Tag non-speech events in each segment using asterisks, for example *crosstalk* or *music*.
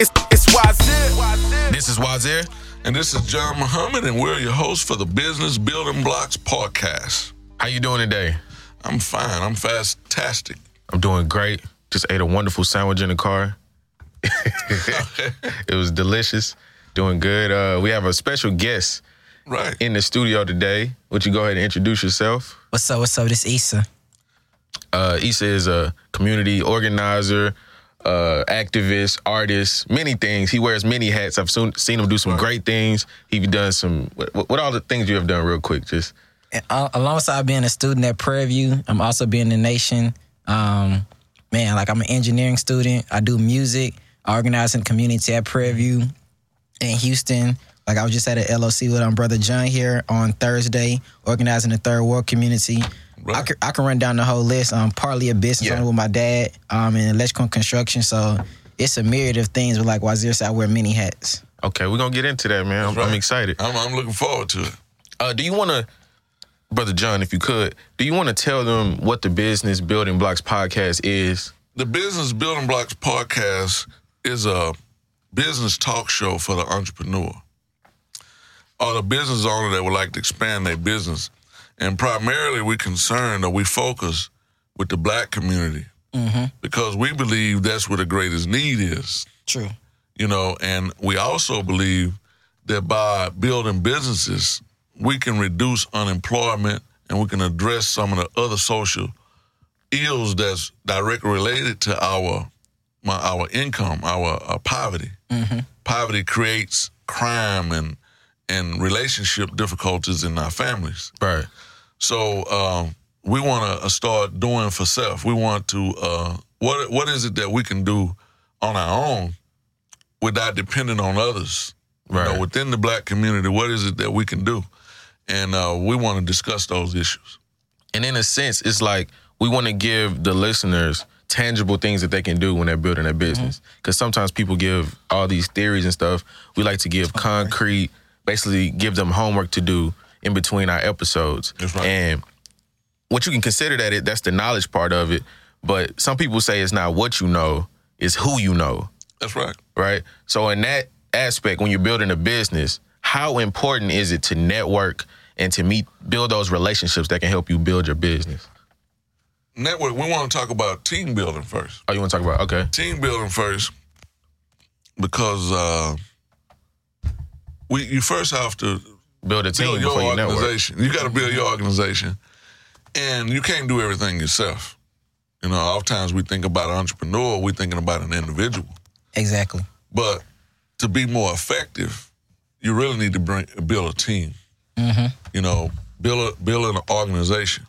It's, it's Wazir. This is Wazir. And this is John Muhammad, and we're your hosts for the Business Building Blocks podcast. How you doing today? I'm fine. I'm fantastic. I'm doing great. Just ate a wonderful sandwich in the car. *laughs* it was delicious. Doing good. Uh, we have a special guest Right. in the studio today. Would you go ahead and introduce yourself? What's up? What's up? This is Issa. Uh, Issa is a community organizer, uh, activist, artist, many things. He wears many hats. I've soon, seen him do some great things. He's done some. What, what all the things you have done, real quick? Just And, uh, alongside being a student at Prairie View, I'm also being the nation. Um, man, like I'm an engineering student. I do music. I organize in community at Prairie View in Houston. Like I was just at an LOC with um, brother John here on Thursday, organizing the Third Ward community. I Right. can, I can run down the whole list. I'm partly a business Yeah. owner with my dad um, in electrical construction. So it's a myriad of things. But like Wazir said, I wear many hats. okay, we're gonna get into that, man. I'm, Right. I'm excited. I'm, I'm looking forward to it. Uh, do you want to, brother John, if you could, do you want to tell them what the Business Building Blocks podcast is? The Business Building Blocks podcast is a business talk show for the entrepreneur or the business owner that would like to expand their business. And primarily, we concerned or we focus with the black community mm-hmm. because we believe that's where the greatest need is. True. you know, and we also believe that by building businesses, we can reduce unemployment and we can address some of the other social ills that's directly related to our my, our income, our, our poverty. Mm-hmm. Poverty creates crime and and relationship difficulties in our families. Right. So um, we want to start doing for self. We want to uh, what what is it that we can do on our own without depending on others? You know, Right. within the black community, what is it that we can do? And uh, we want to discuss those issues. And in a sense, it's like we want to give the listeners tangible things that they can do when they're building their business. Because sometimes people give all these theories and stuff. We like to give concrete, basically give them homework to do in between our episodes. That's right. And what you can consider that it that's the knowledge part of it. But some people say it's not what you know, it's who you know. That's right. right? So in that aspect, when you're building a business, how important is it to network and to meet, build those relationships that can help you build your business? Network. We want to talk about team building first. Oh, you want to talk about? Okay, Team building first, because uh, we you first have to build a team build your before you network. organization. You got to build your organization, and you can't do everything yourself. You know, oftentimes we think about an entrepreneur, we're thinking about an individual. Exactly. But to be more effective, you really need to bring build a team. Mm-hmm. You know, build a build an organization.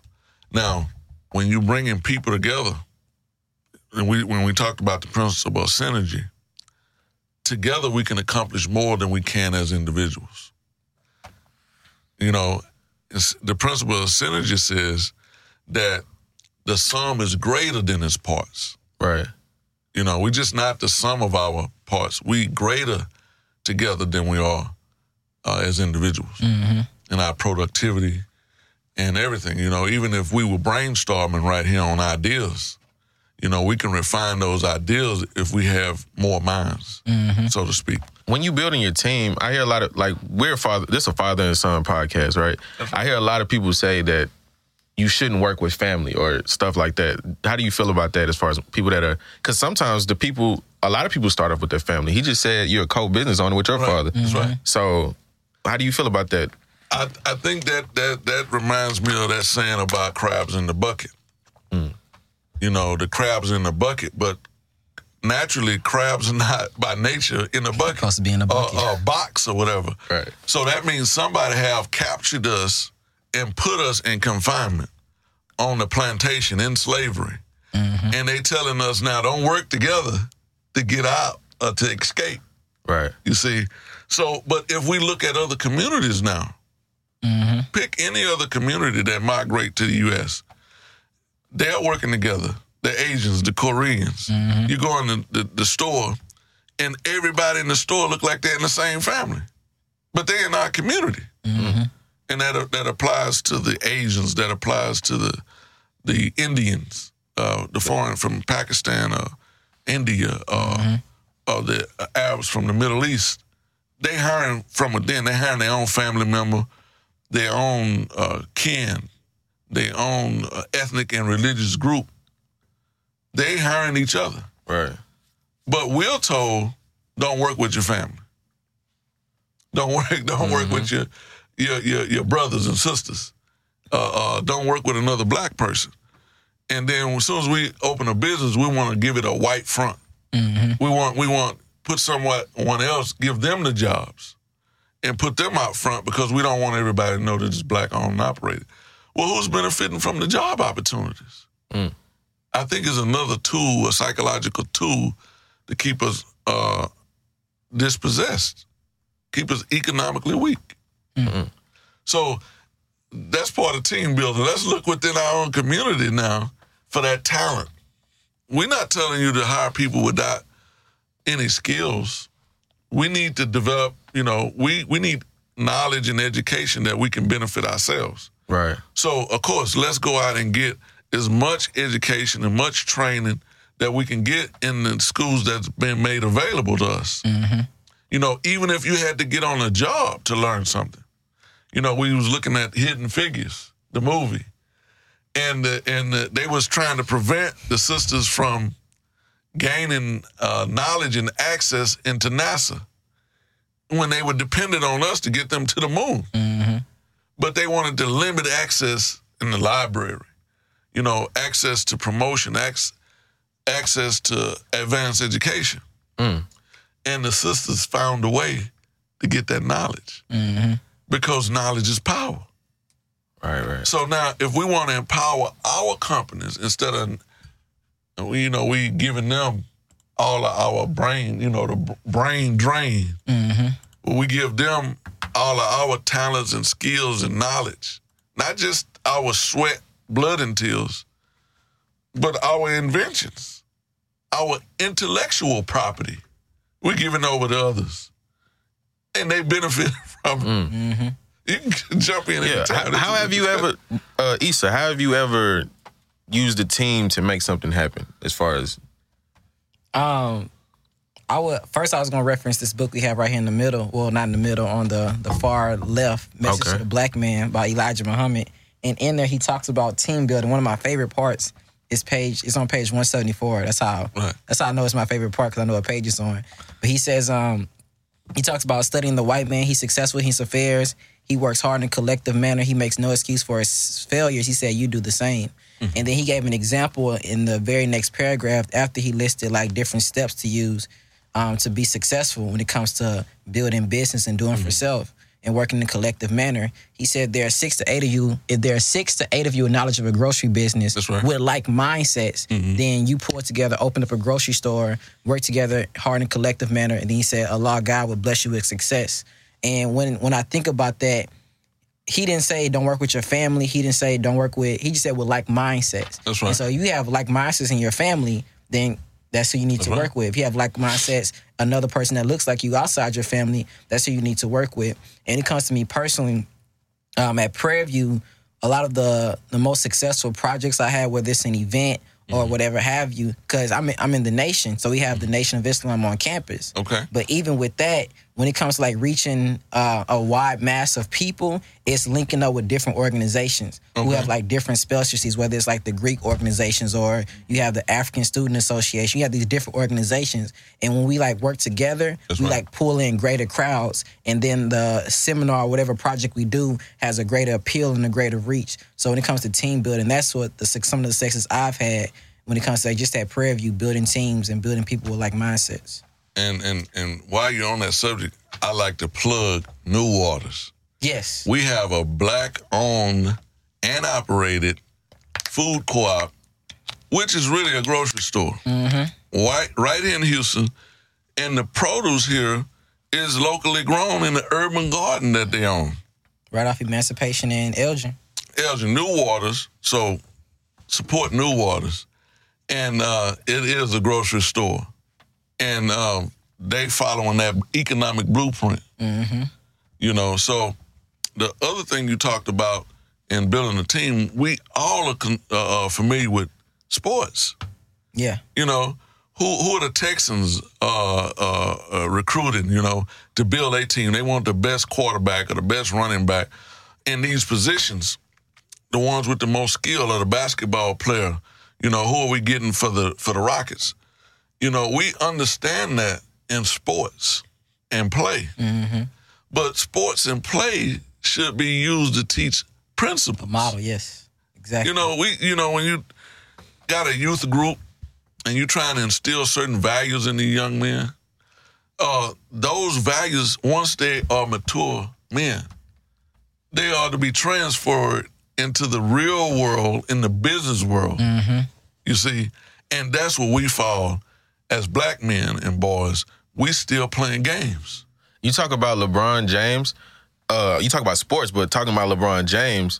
Now, when you bring in people together, and we when we talked about the principle of synergy, together we can accomplish more than we can as individuals. You know, the principle of synergy says that the sum is greater than its parts. Right. You know, we're just not the sum of our parts. We greater together than we are uh, as individuals in our productivity and everything. You know, even if we were brainstorming right here on ideas, you know, we can refine those ideas if we have more minds, so to speak. When you building your team, I hear a lot of like we're father. This is a father and son podcast, right? I hear a lot of people say that you shouldn't work with family or stuff like that. How do you feel about that? As far as people that are, because sometimes the people, a lot of people start off with their family. He just said you're a co-business owner with your father. That's right. So, how do you feel about that? I, I think that, that that reminds me of that saying about crabs in the bucket. Mm. You know, the crabs in the bucket, but naturally, crabs are not *laughs* by nature in the bucket. Supposed to be in a bucket. Or, a box or whatever. Right. So that means somebody have captured us and put us in confinement on the plantation in slavery. Mm-hmm. And they telling us now don't work together to get out or to escape. Right. You see, so but if we look at other communities now, mm-hmm. pick any other community that migrate to the U.S. They're working together. The Asians, the Koreans. You go in the, the, the store, and everybody in the store look like they're in the same family, but they're in our community, and that that applies to the Asians. That applies to the the Indians. uh, the foreign from Pakistan, uh, India, uh, or the Arabs from the Middle East, they hiring from within. They hiring their own family member, their own uh, kin, their own uh, ethnic and religious group. They hiring each other. Right. But we're told, don't work with your family. Don't work. *laughs* Don't work with your, your your your brothers and sisters. Uh, uh, don't work with another black person. And then as soon as we open a business, we want to give it a white front. We want we want put someone else, give them the jobs, and put them out front because we don't want everybody to know that it's black owned and operated. Well, who's benefiting from the job opportunities? I think is another tool, a psychological tool, to keep us uh, dispossessed, keep us economically weak. So that's part of team building. Let's look within our own community now for that talent. We're not telling you to hire people without any skills. We need to develop, you know, we, we need knowledge and education that we can benefit ourselves. Right. So, of course, let's go out and get as much education and much training that we can get in the schools that's been made available to us. You know, even if you had to get on a job to learn something. You know, we was looking at Hidden Figures, the movie, and the, and the, they was trying to prevent the sisters from gaining uh, knowledge and access into NASA when they were dependent on us to get them to the moon. But they wanted to limit access in the library, you know, access to promotion, ac- access to advanced education. Mm. And the sisters found a way to get that knowledge mm-hmm. because knowledge is power. Right. Right. So now, if we want to empower our companies instead of, you know, we giving them all of our brain, you know, the brain drain, mm-hmm. well, we give them all of our talents and skills and knowledge, not just our sweat, blood, and tears, but our inventions, our intellectual property. We're giving over to others, and they benefit *laughs* from it. You can *laughs* jump in Yeah. anytime. How, how have you ever, uh, Issa? How have you ever used a team to make something happen? As far as Um, I would first. I was gonna reference this book we have right here in the middle. Well, not in the middle, on the the far left. Message Okay. to the Black Man by Elijah Muhammad. And in there, he talks about team building. One of my favorite parts is page. It's on page one seventy four. That's how. Right. That's how I know it's my favorite part because I know what page it's on. But he says, um, he talks about studying the white man. He's successful in his affairs. He works hard in a collective manner. He makes no excuse for his failures. He said, "You do the same." And then he gave an example in the very next paragraph after he listed like different steps to use um, to be successful when it comes to building business and doing for self and working in a collective manner. He said there are six to eight of you. If there are six to eight of you with knowledge of a grocery business right. with like mindsets, mm-hmm. then you pull together, open up a grocery store, work together hard in a collective manner, and then he said Allah God will bless you with success. And when when I think about that, he didn't say don't work with your family. He didn't say don't work with. He just said with like mindsets. That's right. And so you have like mindsets in your family, then that's who you need to right. work with. If you have like mindsets, another person that looks like you outside your family, that's who you need to work with. And it comes to me personally, um, at Prairie View, a lot of the the most successful projects I had, whether it's an event Mm-hmm. or whatever have you, because I'm in, I'm in the nation, so we have the Nation of Islam on campus. Okay. But even with that, when it comes to like reaching uh, a wide mass of people, it's linking up with different organizations who have like different specialties, whether it's like the Greek organizations or you have the African Student Association. You have these different organizations. And when we like work together, That's we right. like pull in greater crowds. And then the seminar or whatever project we do has a greater appeal and a greater reach. So when it comes to team building, that's what the some of the successes I've had when it comes to like, just that Prairie View, building teams and building people with like mindsets. And and and while you're on that subject, I like to plug New Waters. Yes. We have a black owned and operated food co-op, which is really a grocery store. Right, right here in Houston, and the produce here is locally grown in the urban garden that they own. right off Emancipation in Elgin. Elgin New Waters, so support New Waters, and uh, it is a grocery store, and um, they following that economic blueprint. You know, so the other thing you talked about in building a team, we all are con- uh, uh, familiar with sports. Yeah. You know, who who are the Texans uh, uh, uh, recruiting? You know, to build a team, they want the best quarterback or the best running back in these positions. The ones with the most skill are the basketball player. You know, who are we getting for the for the Rockets? You know, we understand that in sports and play, but sports and play should be used to teach principles. Model, yes. Exactly. You know, we you know when you got a youth group and you're trying to instill certain values in the young men, uh, those values once they are mature men, they are to be transferred into the real world, in the business world. You see, and that's where we fall as black men and boys. We still playing games. You talk about LeBron James. Uh, you talk about sports, but talking about LeBron James,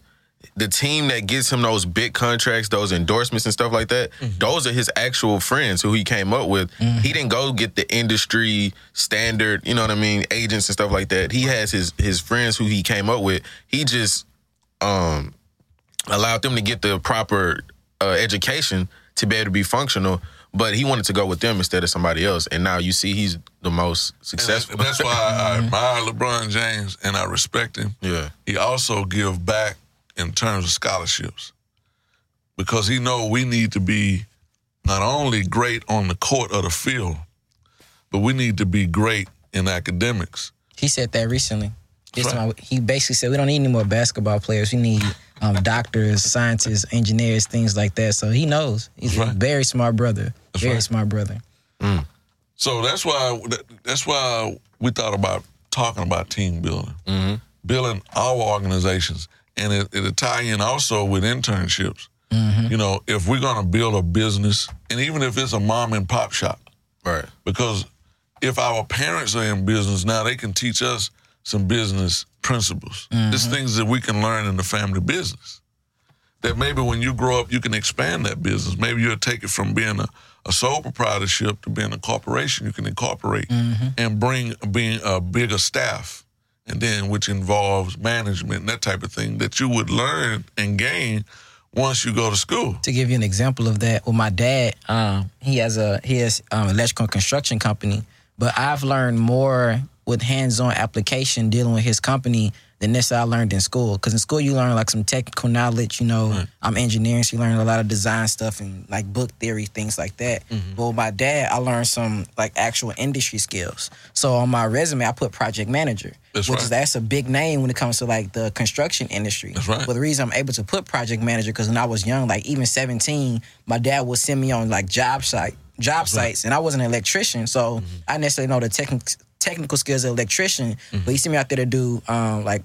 the team that gets him those big contracts, those endorsements and stuff like that, those are his actual friends who he came up with. He didn't go get the industry standard, you know what I mean, agents and stuff like that. He has his his friends who he came up with. He just um allowed them to get the proper uh, education to be able to be functional. But he wanted to go with them instead of somebody else, and now you see he's the most successful. And that's why I *laughs* admire LeBron James and I respect him. yeah. he also give back in terms of scholarships because he know we need to be not only great on the court or the field, but we need to be great in academics. He said that recently. This That's time, he basically said we don't need any more basketball players. We need um, doctors, scientists, engineers, things like that. So he knows. He's That's a very smart brother. That's very right. smart brother. Mm. So that's why that's why we thought about talking about team building, mm-hmm. building our organizations, and it, it'll tie in also with internships. Mm-hmm. You know, if we're going to build a business, and even if it's a mom and pop shop, Right. because if our parents are in business now, they can teach us some business principles. There's things that we can learn in the family business. That maybe when you grow up, you can expand that business. Maybe you'll take it from being a, a sole proprietorship to being a corporation. You can incorporate and bring being a bigger staff, and then which involves management and that type of thing that you would learn and gain once you go to school. To give you an example of that, well, my dad, um, he has a he has um, electrical construction company, but I've learned more with hands-on application dealing with his company than this I learned in school. Because in school you learn like some technical knowledge. You know, I'm engineering, so you learn a lot of design stuff and like book theory, things like that. But with my dad, I learned some like actual industry skills. So on my resume, I put project manager, That's which right. is that's a big name when it comes to like the construction industry. That's right. But the reason I'm able to put project manager because when I was young, like even 17, my dad would send me on like job site job sites, and I wasn't an electrician, so Mm-hmm. I necessarily know the technical technical skills of an electrician. But he sent me out there to do um, like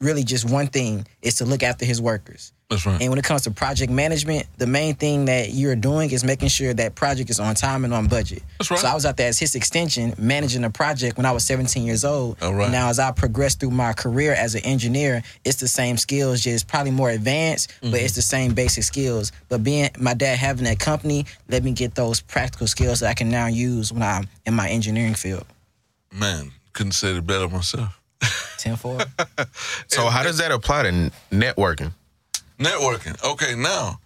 really just one thing is to look after his workers. That's right. And when it comes to project management, the main thing that you're doing is making sure that project is on time and on budget. That's right. So I was out there as his extension, managing the project when I was 17 years old. All right. And now as I progress through my career as an engineer, it's the same skills, just probably more advanced, but Mm-hmm. it's the same basic skills. But being my dad having that company let me get those practical skills that I can now use when I'm in my engineering field. Man, couldn't say it better myself. 10 4. *laughs* So how does that apply to networking? Networking. Okay, now,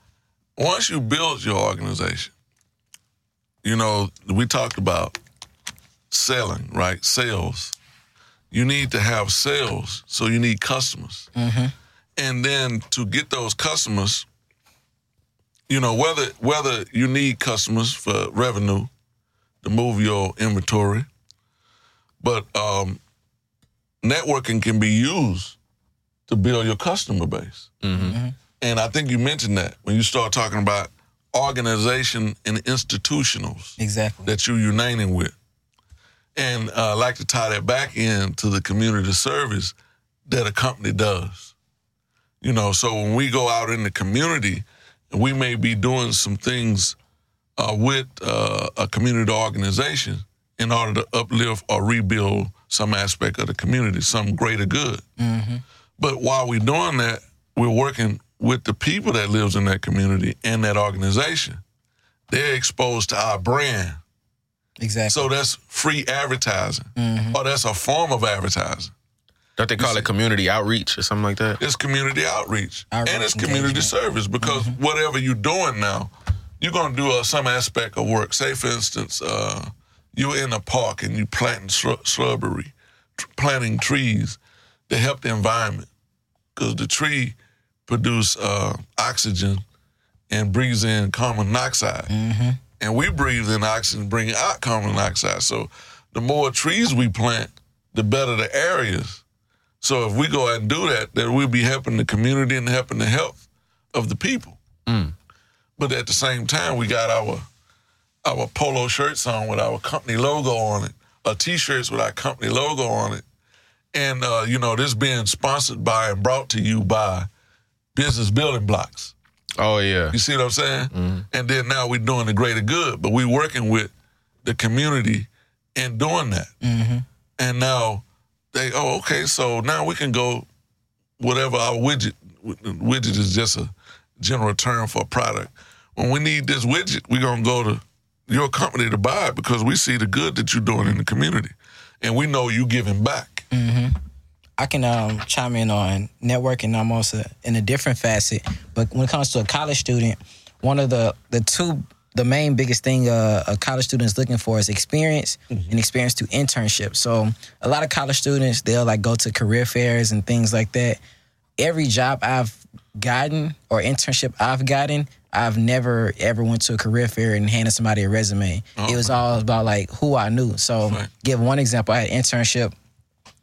once you build your organization, you know, we talked about selling, right? Sales. You need to have sales, so you need customers. Mm-hmm. And then to get those customers, you know, whether whether you need customers for revenue to move your inventory, but um, networking can be used to build your customer base. And I think you mentioned that when you start talking about organization and institutionals exactly. that you're uniting with. And uh, I like to tie that back into the community service that a company does. You know, so when we go out in the community, we may be doing some things uh, with uh, a community organization in order to uplift or rebuild some aspect of the community, some greater good. But while we're doing that, we're working with the people that lives in that community and that organization. They're exposed to our brand. Exactly. So that's free advertising, or that's a form of advertising. Don't they call it community outreach or something like that? It's community outreach, Outreach and it's community engagement. service because whatever you're doing now, you're gonna do uh, some aspect of work. Say, for instance, uh, you're in a park and you planting shrubbery, tr- planting trees to help the environment, because the tree produce uh, oxygen and breathes in carbon monoxide, and we breathe in oxygen, bring out carbon monoxide. So, the more trees we plant, the better the areas. So, if we go out and do that, then we'll be helping the community and helping the health of the people. But at the same time, we got our our polo shirts on with our company logo on it, uh, t-shirts with our company logo on it, and uh, you know this being sponsored by and brought to you by Business Building Blocks. Oh yeah. You see what I'm saying? And then now we're doing the greater good, but we're working with the community and doing that. And now they, oh, okay, so now we can go whatever our widget, widget is just a general term for a product. When we need this widget, we're going to go to your company to buy it because we see the good that you're doing in the community. And we know you giving back. I can um, chime in on networking almost a, in a different facet, but when it comes to a college student, one of the the two the main biggest thing uh, a college student is looking for is experience and experience to internship. So a lot of college students they'll like go to career fairs and things like that. Every job I've gotten or internship I've gotten, I've never ever went to a career fair and handed somebody a resume. it was all about like who I knew. So Right. give one example, I had an internship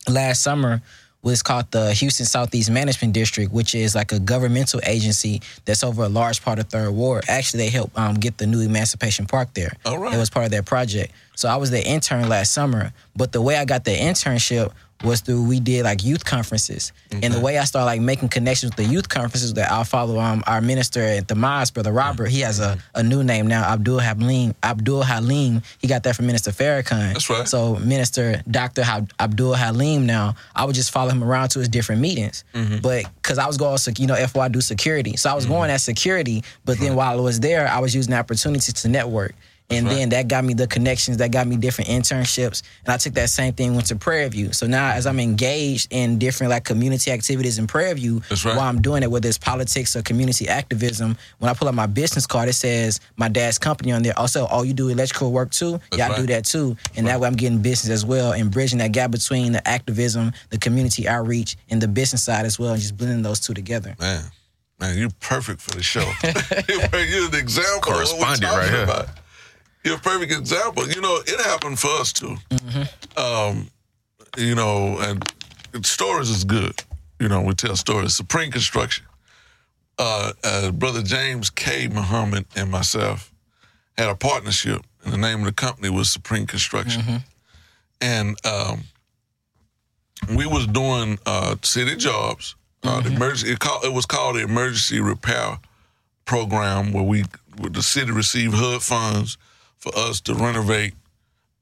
last summer was called the Houston Southeast Management District, which is like a governmental agency that's over a large part of Third Ward. Actually, they helped um, get the new Emancipation Park there. All right. It was part of their project. So I was the intern last summer, but the way I got the internship was through we did like youth conferences, and the way I started like making connections with the youth conferences that I'll follow um our minister at the mosque, brother Robert. He has a, mm-hmm. a new name now, Abdul Halim. Abdul Halim. He got that from Minister Farrakhan. That's right. So Minister Dr. Hab- Abdul Halim now, I would just follow him around to his different meetings. Mm-hmm. But because I was going, you know, FOI do security. So I was mm-hmm. going as security, but then while I was there, I was using the opportunity to network. And right. then that got me the connections, that got me different internships. And I took that same thing, went to Prairie View. So now as I'm engaged in different like community activities in Prairie View, That's right. while I'm doing it, whether it's politics or community activism, when I pull out my business card, it says my dad's company on there. Also, oh, you do electrical work too? That's yeah, I right. do that too. And that way I'm getting business as well and bridging that gap between the activism, the community outreach, and the business side as well, and just blending those two together. Man, man, you're perfect for the show. *laughs* *laughs* you're an example. of what we're Correspondent right here. about. You're a perfect example. You know, it happened for us too. Um, you know, and stories is good. You know, we tell stories. Supreme Construction. Uh, uh, Brother James K. Muhammad and myself had a partnership, and the name of the company was Supreme Construction. And um, we was doing uh, city jobs. Uh, the emergency, it, call, it was called the Emergency Repair Program, where we, where the city received HUD funds for us to renovate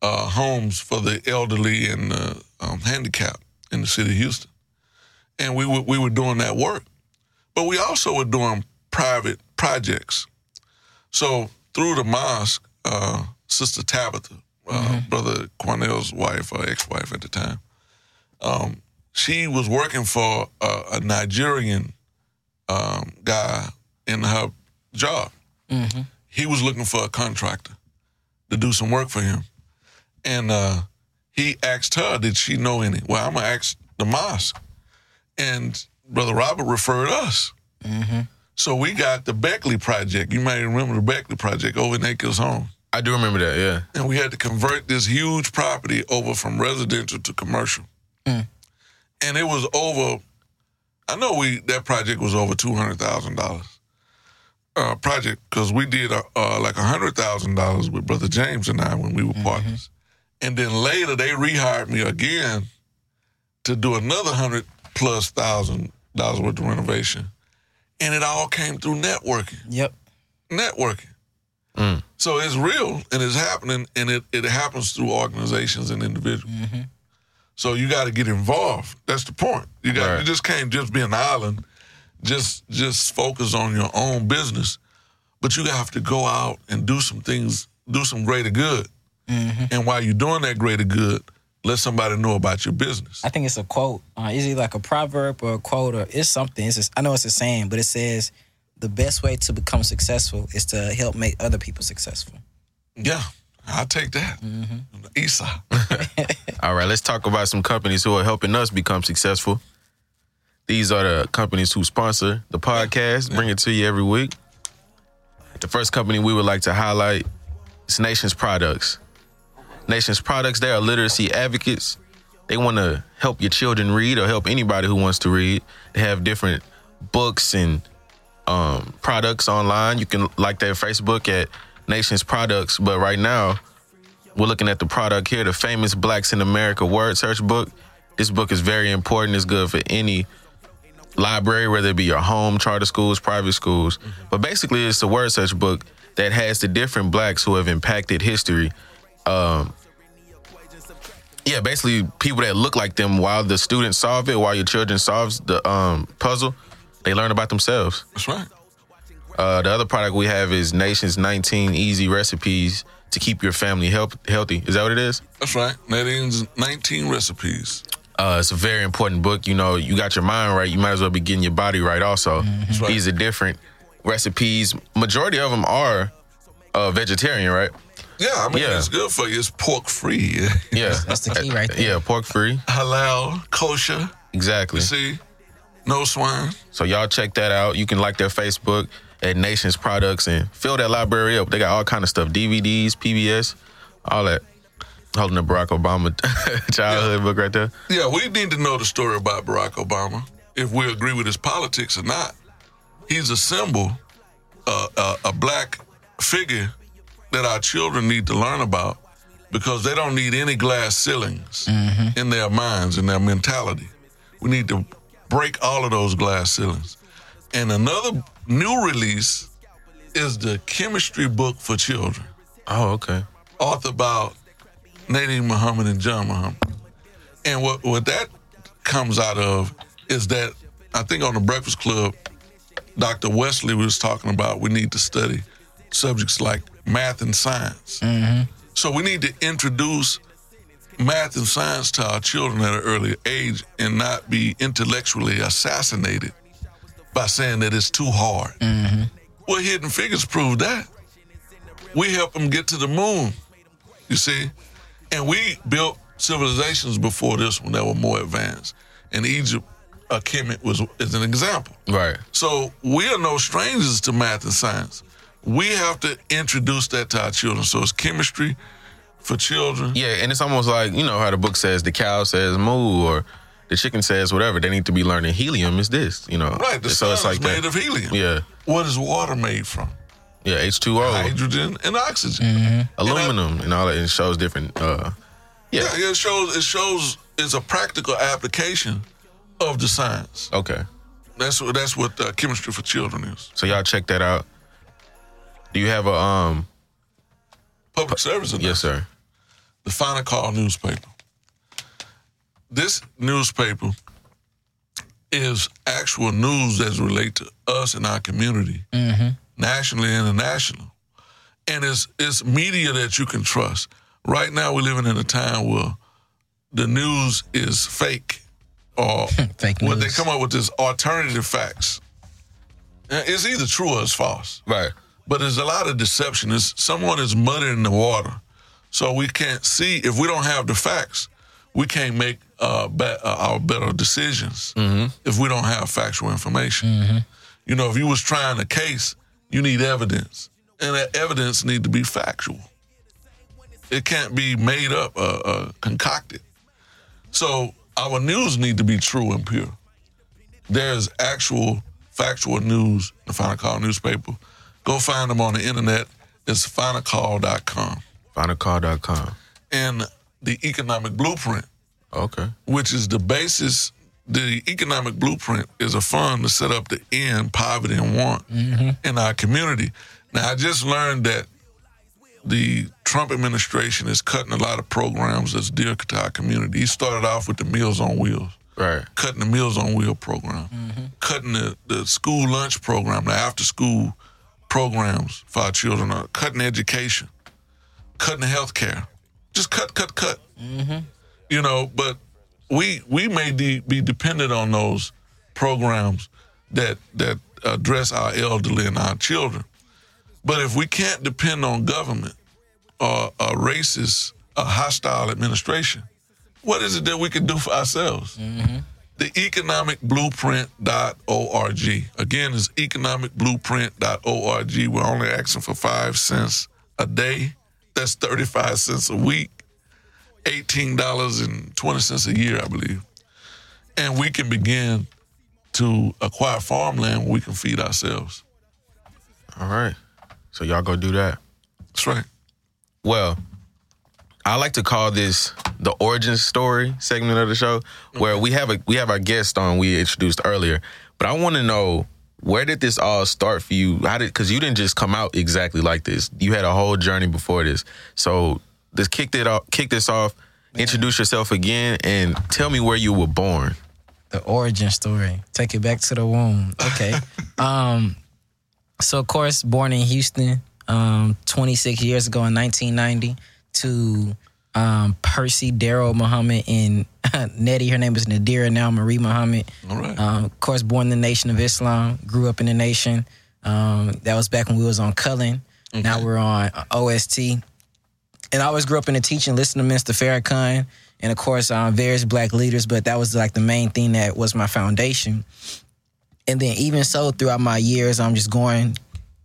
uh, homes for the elderly and uh, um, handicapped in the city of Houston. And we were, we were doing that work. But we also were doing private projects. So through the mosque, uh, Sister Tabitha, uh, Brother Cornell's wife, or ex-wife at the time, um, she was working for a, a Nigerian um, guy in her job. He was looking for a contractor to do some work for him. And uh, he asked her, did she know any? Well, I'm going to ask the mosque. And Brother Robert referred us. So we got the Beckley Project. You might remember the Beckley Project over in Acres Home. I do remember that. Yeah. And we had to convert this huge property over from residential to commercial. And it was over, I know we that project was over $200,000. Uh, project because we did uh, uh, like $100,000 with Brother James and I when we were partners. And then later they rehired me again to do another hundred plus thousand dollars worth of renovation. And it all came through networking Yep. networking. So it's real and it's happening, and it, it happens through organizations and individuals. So you got to get involved. That's the point. You got Right. you just can't just be an island, just just focus on your own business, but you have to go out and do some things, do some greater good. And while you're doing that greater good, let somebody know about your business. I think it's a quote. Uh, is it like a proverb or a quote or it's something? It's just, I know it's a saying, but it says, the best way to become successful is to help make other people successful. Yeah, I'll take that. East *laughs* side. All right, let's talk about some companies who are helping us become successful. These are the companies who sponsor the podcast, bring it to you every week. The first company we would like to highlight is Nations Products. Nations Products, they are literacy advocates. They want to help your children read or help anybody who wants to read. They have different books and um, products online. You can like their Facebook at Nations Products. But right now, we're looking at the product here, the famous Blacks in America word search book. This book is very important. It's good for any library, whether it be your home, charter schools, private schools. But basically, it's a word search book that has the different blacks who have impacted history. Um, yeah, basically people that look like them while the students solve it, while your children solves the um, puzzle, they learn about themselves. That's right. Uh, the other product we have is Nadine's 19 Easy Recipes to keep your family health, healthy. Is that what it is? That's right. Nadine's 19 recipes. Uh, it's a very important book. You know, you got your mind right, you might as well be getting your body right. Also, right. these are different recipes. Majority of them are uh, vegetarian, right? Yeah, I mean, Yeah. it's good for you. It's pork free. Yeah, That's the key right there. Yeah, pork free. Halal, kosher. Exactly. You see? No swine. So y'all check that out. You can like their Facebook at Nations Products and fill that library up. They got all kind of stuff: DVDs, PBS, all that. Holding the Barack Obama *laughs* childhood book right there. Yeah, we need to know the story about Barack Obama. If we agree with his politics or not, he's a symbol, uh, uh, a black figure that our children need to learn about because they don't need any glass ceilings in their minds and their mentality. We need to break all of those glass ceilings. And another new release is the chemistry book for children Oh, okay. authored by Nadine Muhammad and John Muhammad. And what, what that comes out of is that I think on the Breakfast Club, Dr. Wesley was talking about we need to study subjects like math and science. Mm-hmm. So we need to introduce math and science to our children at an early age and not be intellectually assassinated by saying that it's too hard. Mm-hmm. Well, Hidden Figures prove that. We help them get to the moon, you see? And we built civilizations before this one that were more advanced. And Egypt, Kemet was is an example. Right. So we are no strangers to math and science. We have to introduce that to our children. So it's chemistry for children. Yeah, and it's almost like you know how the book says the cow says moo or the chicken says whatever. They need to be learning helium is this, you know. Right, the so sun it's like is that. made of helium. Yeah, What is water made from? Yeah. H two O, Hydrogen and oxygen. aluminum, and all that. And it shows different. uh Yeah, it shows it shows it's a practical application of the science. Okay, That's what that's what uh, chemistry for children is. so y'all check that out. Do you have a um? Public service announcement. Yes, sir. the Final Call newspaper. This newspaper is actual news that's related to us and our community, nationally and international. And it's, it's media that you can trust. Right now, we're living in a time where the news is fake or *laughs* Fake when they come up with this alternative facts. It's either true or it's false Right. but there's a lot of deception. It's, someone is muddying the water, so we can't see. If we don't have the facts, we can't make uh, be, uh, our better decisions. If we don't have factual information, you know, if you was trying a case, you need evidence, and that evidence need to be factual. It can't be made up, uh, uh, concocted. So our news need to be true and pure. There's actual factual news in the Final Call newspaper. Go find them on the internet. It's finalcall.com. Finalcall.com. And the economic blueprint, Okay. which is the basis, the economic blueprint is a fund to set up to end poverty and want in our community. Now, I just learned that the Trump administration is cutting a lot of programs that's dear to our community. He started off with the Meals on Wheels. Right. cutting the Meals on Wheel program, cutting the, the school lunch program, the after school programs for our children, uh, cutting education, cutting health care. Just cut, cut, cut. You know, but we we may de- be dependent on those programs that that address our elderly and our children. But if we can't depend on government or a racist, a hostile administration, what is it that we can do for ourselves? Mm-hmm. The economicblueprint.org. Again, it's economicblueprint.org. We're only asking for five cents a day. That's 35 cents a week, $18.20 a year, I believe. And we can begin to acquire farmland where we can feed ourselves. All right. So y'all go do that. That's right. Well, I like to call this the origin story segment of the show, where we have a we have our guest on we introduced earlier. But I want to know where did this all start for you? How did because you didn't just come out exactly like this. You had a whole journey before this. So let's kick it off. Kick this off. Introduce yourself again and tell me where you were born. the origin story. Take it back to the womb. Okay. *laughs* um, so of course, born in Houston, um, 26 years ago in 1990, to um, Percy Darrell Muhammad and *laughs* Nettie. Her name is Nadira now Marie Muhammad. All right. Um, of course, born in the Nation of Islam, grew up in the nation. Um, that was back when we was on Cullen. Now we're on OST. And I always grew up in the teaching, listening to Mr. Farrakhan, and of course, um, various black leaders. But that was like the main thing that was my foundation. And then even so, throughout my years, I'm just going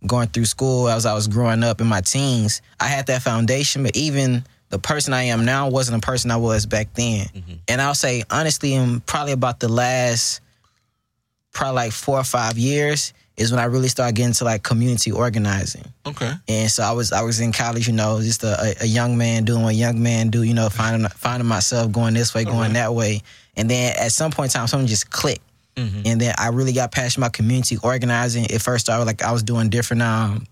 going through school as I was growing up in my teens. I had that foundation, but even the person I am now wasn't the person I was back then. And I'll say honestly, in probably about the last probably like four or five years is when I really started getting to like community organizing. Okay. And so I was I was in college, you know, just a, a- young man doing what young man do, you know, finding finding myself going this way, going that way. And then at some point in time, something just clicked. And then I really got passionate about community organizing. It first started like I was doing different um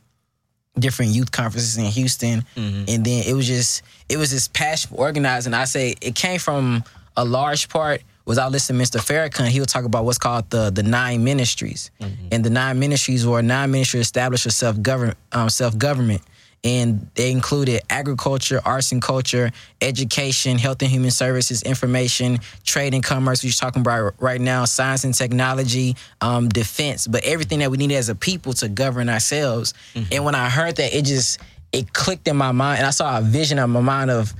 different youth conferences in Houston. And then it was just it was this passion for organizing. I say it came from a large part was I listening to Mr. Farrakhan, he would talk about what's called the the nine ministries. And the nine ministries were nine ministries established for self govern um, self government. And they included agriculture, arts and culture, education, health and human services, information, trade and commerce, which you're talking about right now, science and technology, um, defense, but everything that we need as a people to govern ourselves. And when I heard that, it just it clicked in my mind, and I saw a vision in my mind of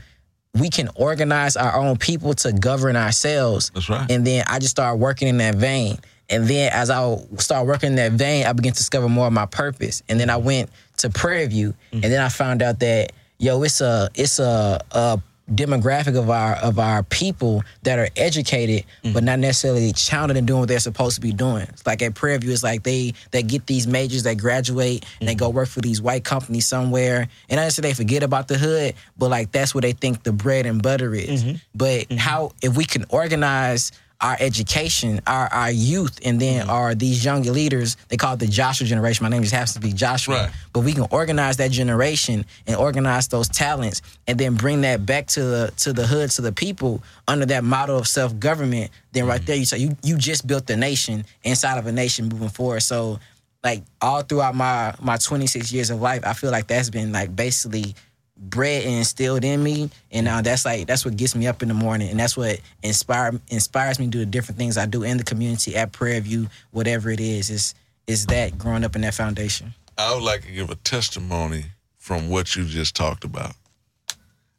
we can organize our own people to govern ourselves. That's right. And then I just started working in that vein. And then as I started working in that vein, I began to discover more of my purpose. And then I went to Prairie View, mm-hmm. and then I found out that yo, it's a it's a, a demographic of our of our people that are educated, but mm-hmm. not necessarily challenged and doing what they're supposed to be doing. It's like at Prairie View, it's like they they get these majors, they graduate, and they mm-hmm. go work for these white companies somewhere. And I say they forget about the hood, but like that's where they think the bread and butter is. Mm-hmm. But how if we can organize our education, our our youth, and then mm-hmm. our these young leaders. They call it the Joshua generation. My name just happens to be Joshua. Right. But we can organize that generation and organize those talents, and then bring that back to the to the hood, to the people under that model of self government. Then right mm-hmm. there, you say you you just built the nation inside of a nation moving forward. So. Like all throughout my my 26 years of life, I feel like that's been like basically bred and instilled in me, and now that's like that's what gets me up in the morning, and that's what inspire inspires me to do the different things I do in the community at Prairie View, whatever it is. Is is that growing up in that foundation? I would like to give a testimony from what you just talked about.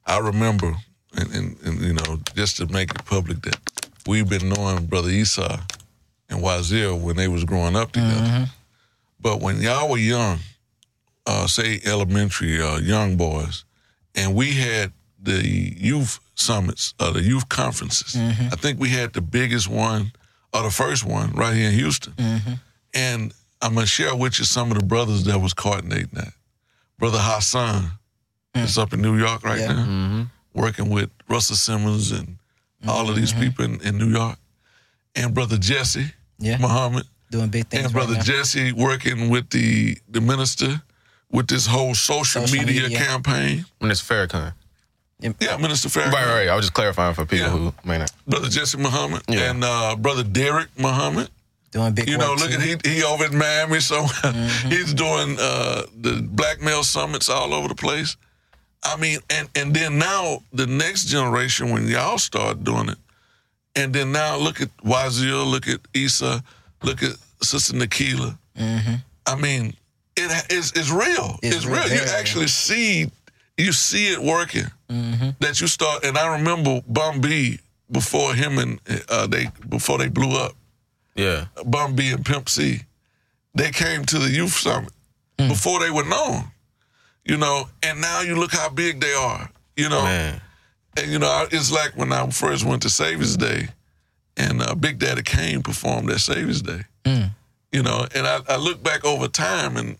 I remember, and, and, and you know, just to make it public, that we've been knowing Brother Issa and Wazir when they was growing up together. But when y'all were young, uh, say elementary, uh, young boys, and we had the youth summits, uh, the youth conferences. Mm-hmm. I think we had the biggest one, or the first one, right here in Houston. Mm-hmm. And I'm gonna share with you some of the brothers that was coordinating that. Brother Hassan mm. is up in New York right Yeah. now, mm-hmm. working with Russell Simmons and all of these people in, in New York. And Brother Jesse Yeah. Muhammad Doing big things. and right Brother now. Jesse working with the the minister with this whole social, Social media, media. campaign. When it's Farrakhan. Yeah, Minister Farrakhan. Right, right. I was just clarifying for people Yeah. who may not. Brother Jesse Muhammad Yeah. and uh, Brother Derek Muhammad. doing big You work know, look too. at he he over in Miami, so *laughs* he's doing uh, the Black Male summits all over the place. I mean, and and then now the next generation when y'all start doing it, and then now look at Wazir, look at Issa, look at Sister Nikila. I mean, it is it's real. It's, It's real. real, You actually see you see it working. That you start, and I remember Bun B before him and uh, they before they blew up. Yeah. Bun B and Pimp C, they came to the youth summit before they were known. You know, and now you look how big they are. You know, Man. and you know, it's like when I first went to Savior's Day, and uh, Big Daddy Kane performed at Savior's Day. You know, and I, I look back over time, and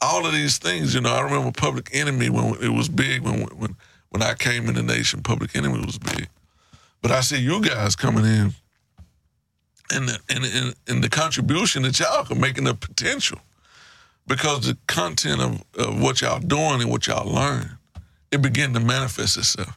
all of these things. You know, I remember Public Enemy when it was big. When when when I came in the nation, Public Enemy was big. But I see you guys coming in, and the, and, and and the contribution that y'all are making the potential, because the content of, of what y'all doing and what y'all learn, it begin to manifest itself.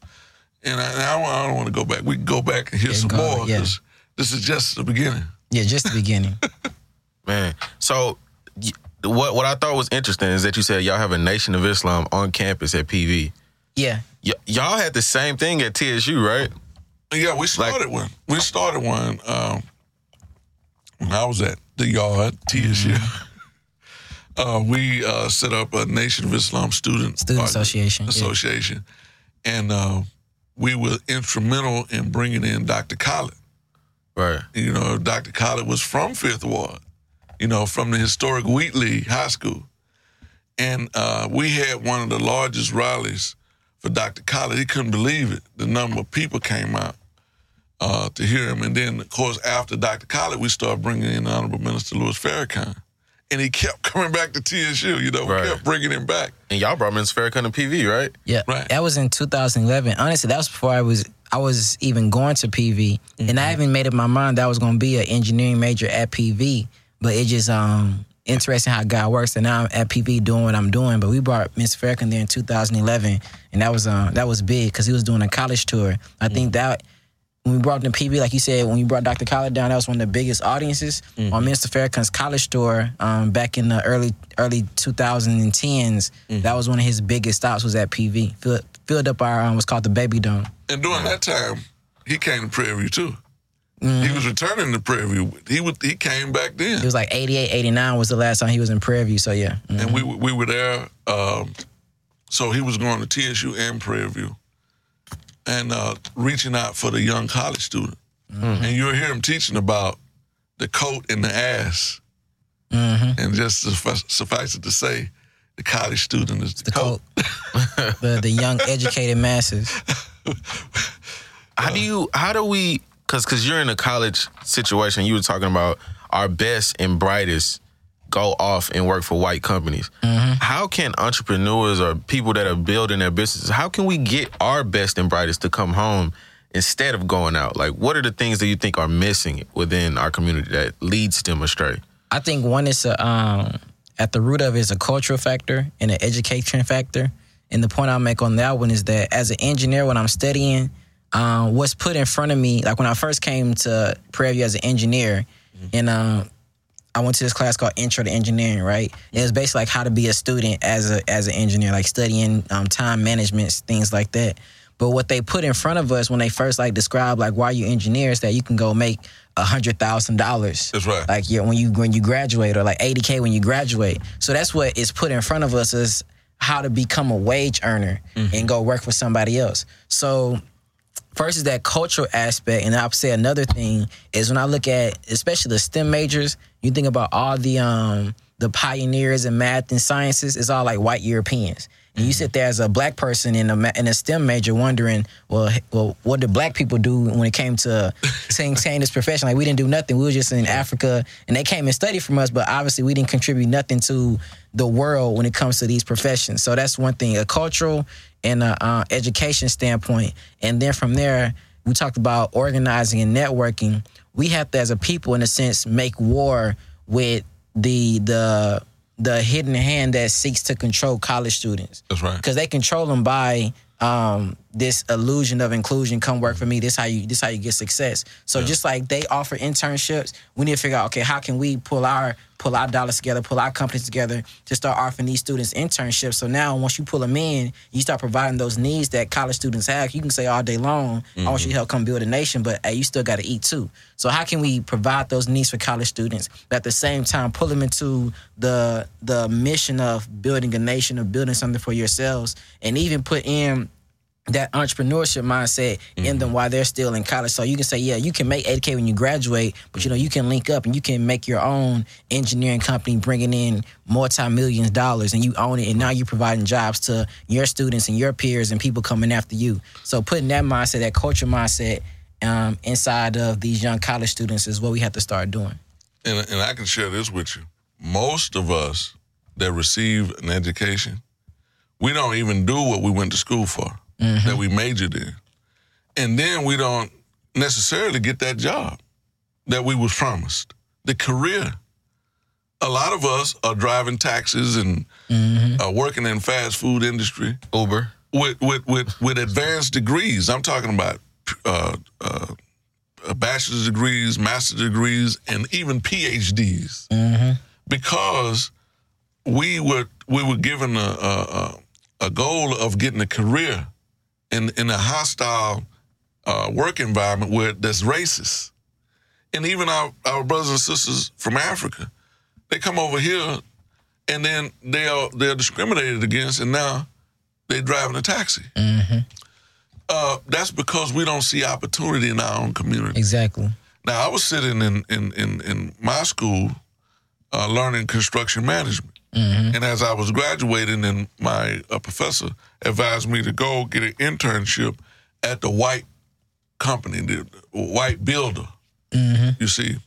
And I, and I, don't, I don't want to go back. We can go back and hear Yeah, some go, more yeah. because this is just the beginning. Yeah, just the beginning. *laughs* Man, so y- what what I thought was interesting is that you said y'all have a Nation of Islam on campus at PV. Yeah. Y- y'all had the same thing at TSU, right? Yeah, we started one. We started one um, when I was at the yard TSU. *laughs* uh, we uh, set up a Nation of Islam Student Student Association, yeah. Association, and uh, we were instrumental in bringing in Dr. Khaled. Right. You know, Dr. Khaled was from Fifth Ward. You know, from the historic Wheatley High School, and uh, we had one of the largest rallies for Dr. Khaled. He couldn't believe it. The number of people came out uh, to hear him. And then, of course, after Dr. Khaled, we started bringing in Honorable Minister Louis Farrakhan. And he kept *laughs* coming back to TSU, you know, we Right. kept bringing him back. And y'all brought Mr. Farrakhan to PV, right? Yeah, Right. that was in 2011. Honestly, that was before I was I was even going to PV, and I haven't made up my mind that I was going to be an engineering major at PV. But it just um interesting how God works, and now I'm at PV doing what I'm doing. But we brought Mr. Farrakhan there in 2011, and that was um that was big because he was doing a college tour. I think that. When we brought him to PV, like you said, when you brought Dr. Khaled down, that was one of the biggest audiences on Mr. Farrakhan's college tour um, back in the early early 2010s. That was one of his biggest stops was at PV. Filled, filled up our um, what's called the Baby Dome. And during that time, he came to Prairie too. Mm-hmm. He was returning to Prairie View. He, would, he came back then. It was like 88, 89 was the last time he was in Prairie View. So yeah, Mm. and we we were there. Um, so he was going to TSU and Prairie View, and uh, reaching out for the young college student. Mm-hmm. And you'll hear him teaching about the coat and the ass, Mm-hmm. and just suffice, suffice it to say, the college student is the, the coat. coat, the the young educated masses. *laughs* How do you? How do we? Because because you're in a college situation. You were talking about our best and brightest go off and work for white companies. How can entrepreneurs or people that are building their businesses? How can we get our best and brightest to come home instead of going out? Like, what are the things that you think are missing within our community that leads them astray? I think one is a, um, at the root of it is a cultural factor and an education factor. And the point I'll make on that one is that as an engineer, when I'm studying, um, what's put in front of me, like when I first came to Prairie View as an engineer, and um, I went to this class called Intro to Engineering, right? It was basically like how to be a student as a as an engineer, like studying um, time management, things like that. But what they put in front of us when they first like describe like why you engineers that you can go make a hundred thousand dollars. That's right. Like yeah, when you when you graduate or like eighty k when you graduate. So that's what is put in front of us is how to become a wage earner and go work for somebody else. So First is that cultural aspect, and I'll say another thing is when I look at especially the STEM majors, you think about all the um the pioneers in math and sciences, it's all like white Europeans. And you sit there as a black person in a in a STEM major wondering, well, well, what did black people do when it came to *laughs* saying saying this profession? Like we didn't do nothing. We were just in Africa, and they came and studied from us, but obviously we didn't contribute nothing to the world when it comes to these professions. So that's one thing, a cultural and a uh, education standpoint. And then from there, we talked about organizing and networking. We have to, as a people, in a sense, make war with the the the hidden hand that seeks to control college students That's right. because they control them by um, this illusion of inclusion. Come work for me. This how you this how you get success. So just like they offer internships, we need to figure out okay, how can we pull our pull our dollars together, pull our companies together to start offering these students internships. So now, once you pull them in, you start providing those needs that college students have. You can say all day long, "I want you to mm-hmm. help come build a nation," but hey, you still got to eat too. So how can we provide those needs for college students, but at the same time pull them into the the mission of building a nation, of building something for yourselves, and even put in that entrepreneurship mindset in them while they're still in college. So you can say, yeah, you can make 8K when you graduate, but you know, you can link up and you can make your own engineering company bringing in multi-millions dollars and you own it and now you're providing jobs to your students and your peers and people coming after you. So putting that mindset, that culture mindset um, inside of these young college students is what we have to start doing. and, and I can share this with you. Most of us that receive an education, we don't even do what we went to school for, that we majored in. And then we don't necessarily get that job that we was promised, the career. A lot of us are driving taxis and uh, working in fast food industry Uber. with with with, with advanced degrees. I'm talking about uh, uh, bachelor's degrees, master's degrees, and even PhDs, because we were we were given a, a a a goal of getting a career in in a hostile uh, work environment where that's racist, and even our our brothers and sisters from Africa, they come over here, and then they are they're discriminated against, and now they're driving a taxi. Uh, that's because we don't see opportunity in our own community. Exactly. Now, I was sitting in in in, in my school, uh, learning construction management, Mm-hmm. and as I was graduating, and my uh, professor advised me to go get an internship at the white company, the white builder. Mm-hmm. You see,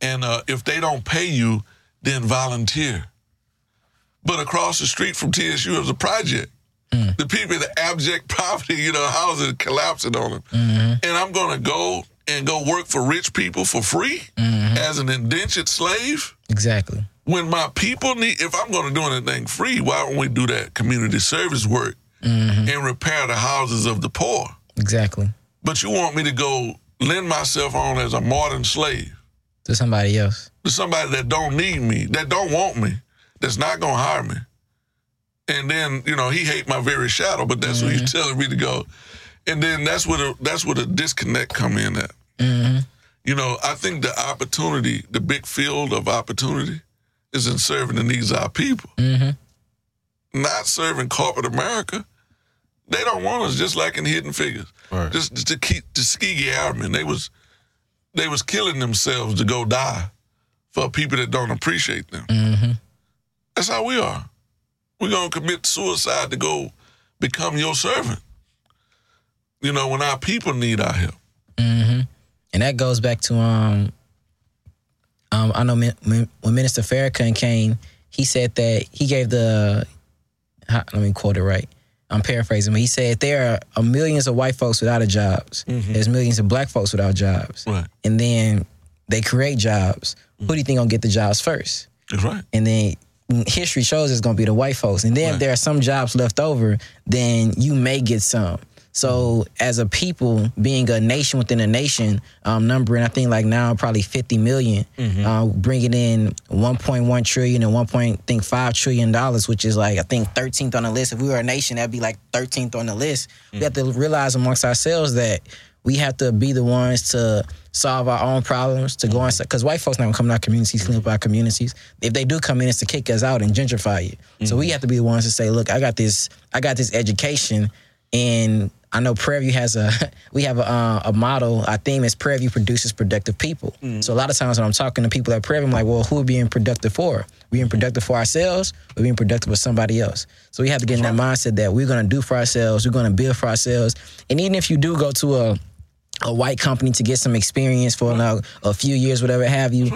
and uh, if they don't pay you, then volunteer. But across the street from TSU is a project. Mm. The people in the abject *laughs* poverty, you know, houses collapsing on them. Mm-hmm. And I'm going to go and go work for rich people for free as an indentured slave Exactly. When my people need, if I'm going to do anything free, why don't we do that community service work mm-hmm. and repair the houses of the poor? Exactly. But you want me to go lend myself on as a modern slave To somebody else. to somebody that don't need me, that don't want me, that's not going to hire me. And then, you know, he hate my very shadow, but that's where he's mm-hmm. telling me to go. And then that's where the, that's where the disconnect come in at. Mm-hmm. You know, I think the opportunity, the big field of opportunity is in serving the needs of our people. Mm-hmm. Not serving corporate America. They don't want us just like in Hidden Figures. Right. Just, just to keep the Tuskegee Airmen, they was they was killing themselves to go die for people that don't appreciate them. Mm-hmm. That's how we are. We're gonna commit suicide to go become your servant. You know, when our people need our help. Mm-hmm. and that goes back to um um I know when Minister Farrakhan came, he said that he gave the let me quote it right. I'm paraphrasing, but he said there are millions of white folks without a jobs. There's millions of black folks without jobs, Right. and then they create jobs. Who do you think gonna get the jobs first? That's right. and then history shows it's going to be the white folks. And then if there are some jobs left over, then you may get some. So as a people, being a nation within a nation, um, numbering I think like now probably 50 million, uh, bringing in 1.1 trillion and 1. Point, think 5 trillion dollars, which is like I think 13th on the list. If we were a nation, that'd be like 13th on the list. We have to realize amongst ourselves that we have to be the ones to solve our own problems, to go inside. Because white folks not come in our communities, clean up our communities. If they do come in, it's to kick us out and gentrify it. So we have to be the ones to say, look, I got this, I got this education, and I know Prairie View has a, *laughs* we have a, uh, a model. Our theme is Prairie View produces productive people. So a lot of times when I'm talking to people at Prairie View, I'm like, well, who are we being productive for? We being productive for ourselves. We're being productive for somebody else. So we have to get in that mindset that we're gonna do for ourselves. We're gonna build for ourselves. And even if you do go to a a white company to get some experience for you a few years, whatever have you.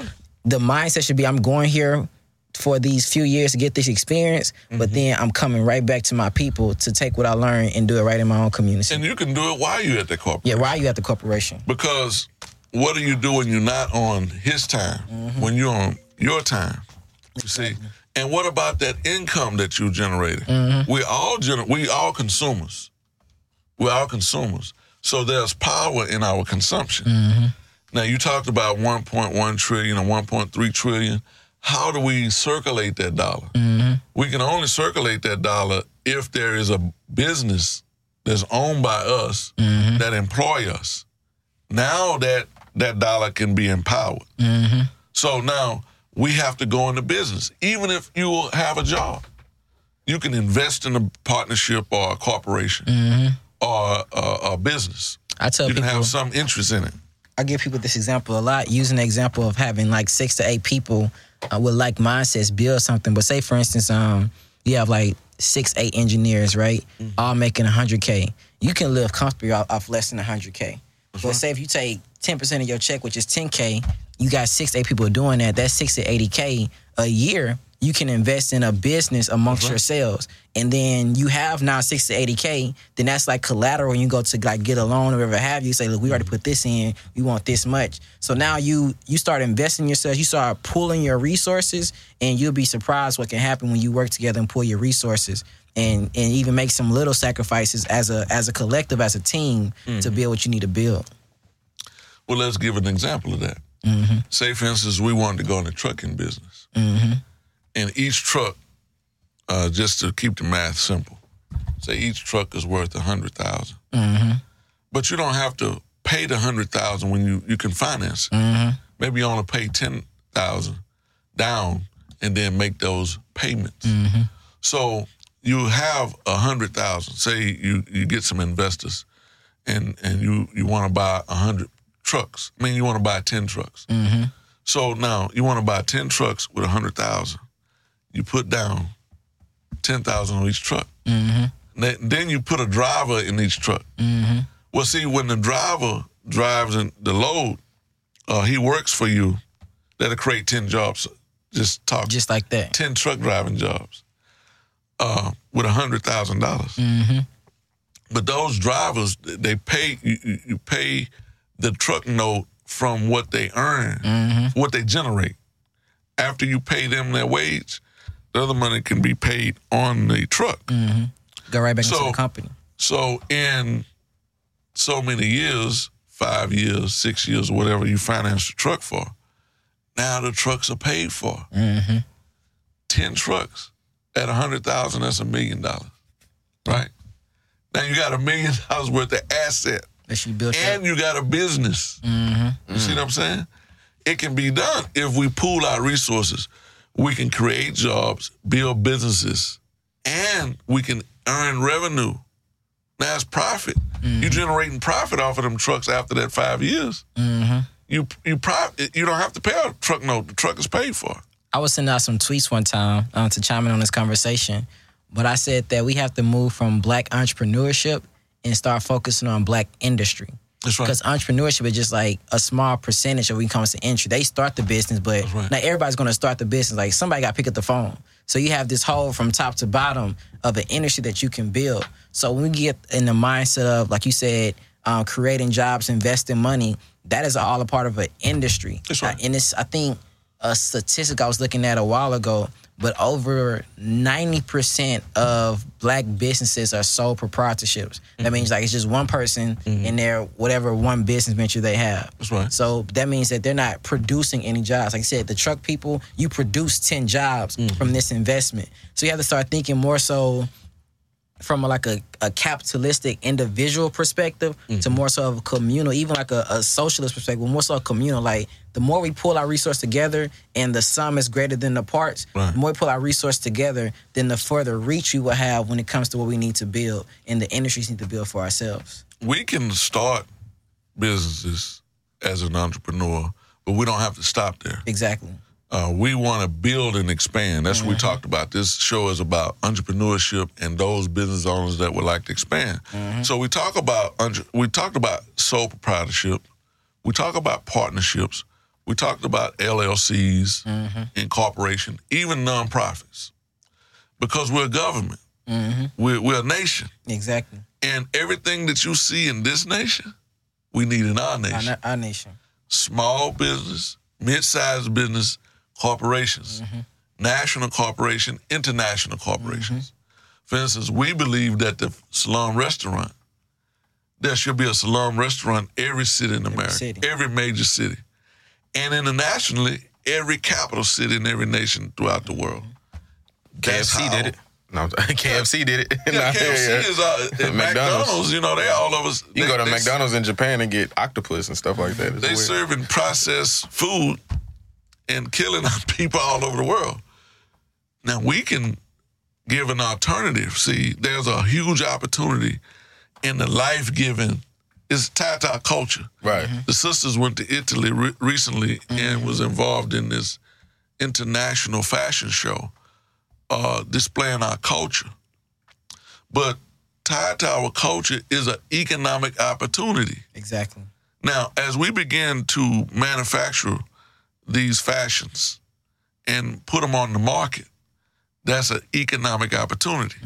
The mindset should be I'm going here for these few years to get this experience, but mm-hmm. then I'm coming right back to my people to take what I learned and do it right in my own community. And you can do it while you're at the corporation. yeah, why are you at the corporation? Because what do you do when you're not on his time? Mm-hmm. When you're on your time? You see? And what about that income that you generated? Mm-hmm. We all gener- we all consumers. We're all consumers. So there's power in our consumption. Now you talked about 1.1 trillion or 1.3 trillion. How do we circulate that dollar? Mm-hmm. We can only circulate that dollar if there is a business that's owned by us mm-hmm. that employ us. Now that that dollar can be empowered. Mm-hmm. So now we have to go into business, even if you have a job. You can invest in a partnership or a corporation or a, a business. I tell You can have some interest in it. I give people this example a lot, using the example of having like six to eight people uh, with like mindsets build something. But say, for instance, um, you have like six, eight engineers, right? All making 100K. You can live comfortably off, off less than 100K. But say if you take 10% of your check, which is 10K, you got six eight people doing that. That's six to 80K a year. You can invest in a business amongst yourselves. And then you have now six to 80K, then that's like collateral. And you go to like get a loan or whatever have you. Say, look, we already put this in. We want this much. So now you you start investing in yourself. You start pulling your resources, and you'll be surprised what can happen when you work together and pull your resources. And, and even make some little sacrifices as a as a collective, as a team, to mm-hmm. build what you need to build. Well, let's give an example of that. Mm-hmm. Say, for instance, we wanted to go in the trucking business. Mm-hmm. And each truck, uh, just to keep the math simple, say each truck is worth a 100000 mm-hmm. But you don't have to pay the 100000 when you, you can finance it. Mm-hmm. Maybe you only pay 10000 down and then make those payments. Mm-hmm. So you have a 100000 Say you, you get some investors and, and you, you want to buy a 100 trucks. I mean, you want to buy 10 trucks. So now you want to buy 10 trucks with a 100000 You put down 10000 on each truck. Then- Then you put a driver in each truck. Well, see, when the driver drives in the load, uh, he works for you, that'll create 10 jobs. Just talk. Just like that. 10 truck driving jobs uh, with $100,000. dollars But those drivers, they pay, you, you- you pay the truck note from what they earn, what they generate. After you pay them their wage, the other money can be paid on the truck. Mm-hmm. Go right back into So- the company. So in so many years, five years, six years, whatever you finance the truck for, now the trucks are paid for. Mm-hmm. Ten trucks at a hundred thousand, that's a million dollars, right? Now you got a million *laughs* dollars worth of asset, That you built and up. you got a business. Mm-hmm. You see what I'm saying? It can be done if we pool our resources. We can create jobs, build businesses, and we can earn revenue. Now it's profit. You're generating profit off of them trucks after that five years. You you profit. You don't have to pay a truck note. The truck is paid for. I was sending out some tweets one time um, to chime in on this conversation, but I said that we have to move from black entrepreneurship and start focusing on black industry. That's right. Because entrepreneurship is just like a small percentage of when it comes to entry. They start the business, but right. not everybody's going to start the business. Like somebody got to pick up the phone. So you have this whole from top to bottom of an industry that you can build. So when we get in the mindset of, like you said, um, creating jobs, investing money, that is all a part of an industry. That's right. And it's, I think, a statistic I was looking at a while ago, but over 90% of black businesses are sole proprietorships. That mm-hmm. means like it's just one person mm-hmm. in their whatever one business venture they have. That's right. So that means that they're not producing any jobs. Like I said, the truck people, you produce 10 jobs mm-hmm. from this investment. So you have to start thinking more so from a, like a, a capitalistic individual perspective to more so of a communal, even like a, a socialist perspective, more so a communal. Like the more we pull our resource together and the sum is greater than the parts, Right. the more we pull our resource together, then the further reach we will have when it comes to what we need to build and the industries need to build for ourselves. we can start businesses as an entrepreneur, but we don't have to stop there. Exactly. Uh, we want to build and expand. That's what we talked about. This show is about entrepreneurship and those business owners that would like to expand. So we talk about we talked about sole proprietorship. We talk about partnerships. We talked about LLCs, incorporation, mm-hmm. even nonprofits, because we're a government. Mm-hmm. We're, we're a nation, Exactly. and everything that you see in this nation, we need in our Our, nation na- our nation. small business, mid-sized business, corporations, mm-hmm. national corporation, international corporations. For instance, we believe that the salon restaurant, there should be a salon restaurant every city in America, city. every major city. And internationally, every capital city in every nation throughout the world. That's KFC how- did it. No, *laughs* KFC did it. Yeah, *laughs* Nah, KFC yeah. is uh, *laughs* McDonald's. McDonald's. You know, they all of us. You can go to they, McDonald's in Japan and get octopus and stuff like that. It's They weird. serving processed food and killing people all over the world. Now we can give an alternative. See, there's a huge opportunity in the life giving. It's Tata culture. Right. The sisters went to Italy re- recently and was involved in this international fashion show, uh, displaying our culture. But tied to our culture is an economic opportunity. Exactly. Now, as we begin to manufacture these fashions and put them on the market, that's an economic opportunity.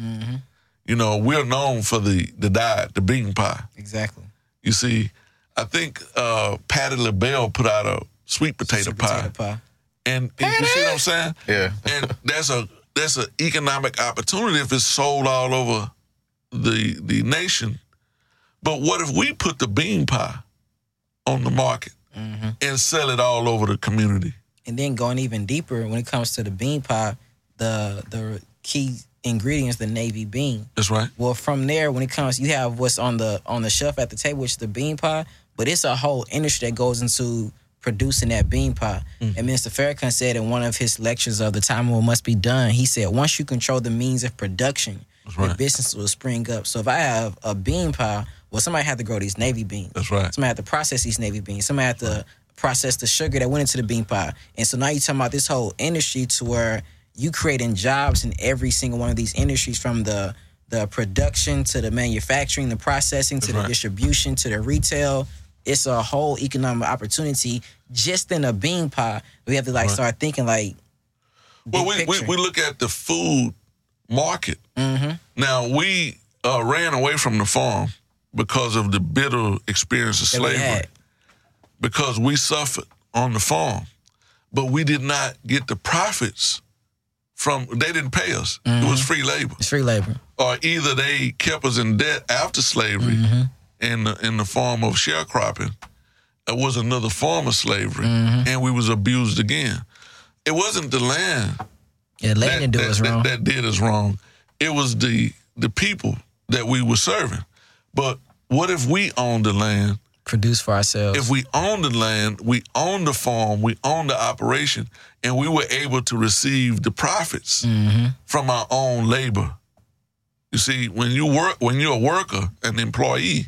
You know, we're known for the the diet, the bean pie. Exactly. You see, I think uh, Patti LaBelle put out a sweet potato Sweet pie, potato pie. and, and you see what I'm saying? Yeah. and that's a that's an economic opportunity if it's sold all over the the nation. But what if we put the bean pie on the market and sell it all over the community? And then going even deeper when it comes to the bean pie, the the key ingredients, the navy bean. That's right. Well, from there, when it comes, you have what's on the on the shelf at the table, which is the bean pie. But it's a whole industry that goes into producing that bean pie. Mm. And Mr. Farrakhan said in one of his lectures of the time what must be done, he said once you control the means of production, right. business will spring up. So if I have a bean pie, well, somebody had to grow these navy beans. That's right. Somebody had to process these navy beans. Somebody had to process the sugar that went into the bean pie. And so now you're talking about this whole industry to where you creating jobs in every single one of these industries from the the production to the manufacturing, the processing to the distribution to the retail. It's a whole economic opportunity just in a bean pie. We have to like Right. start thinking like Well, we, we, we look at the food market. Mhm. Now, we uh, ran away from the farm because of the bitter experience of slavery. because we suffered on the farm, but we did not get the profits from. They didn't pay us. It Mm-hmm. was free labor, It's free labor. or either they kept us in debt after slavery Mm-hmm. in the, in the form of sharecropping. It was another form of slavery, Mm-hmm. and we was abused again. It wasn't the land Yeah, letting that, it do that, us that- that did us wrong. It was the the people that we were serving. But what if we owned the land Produce for ourselves. if we own the land, we own the farm, we own the operation, and we were able to receive the profits from our own labor. You see, when you work, when you're a worker, an employee,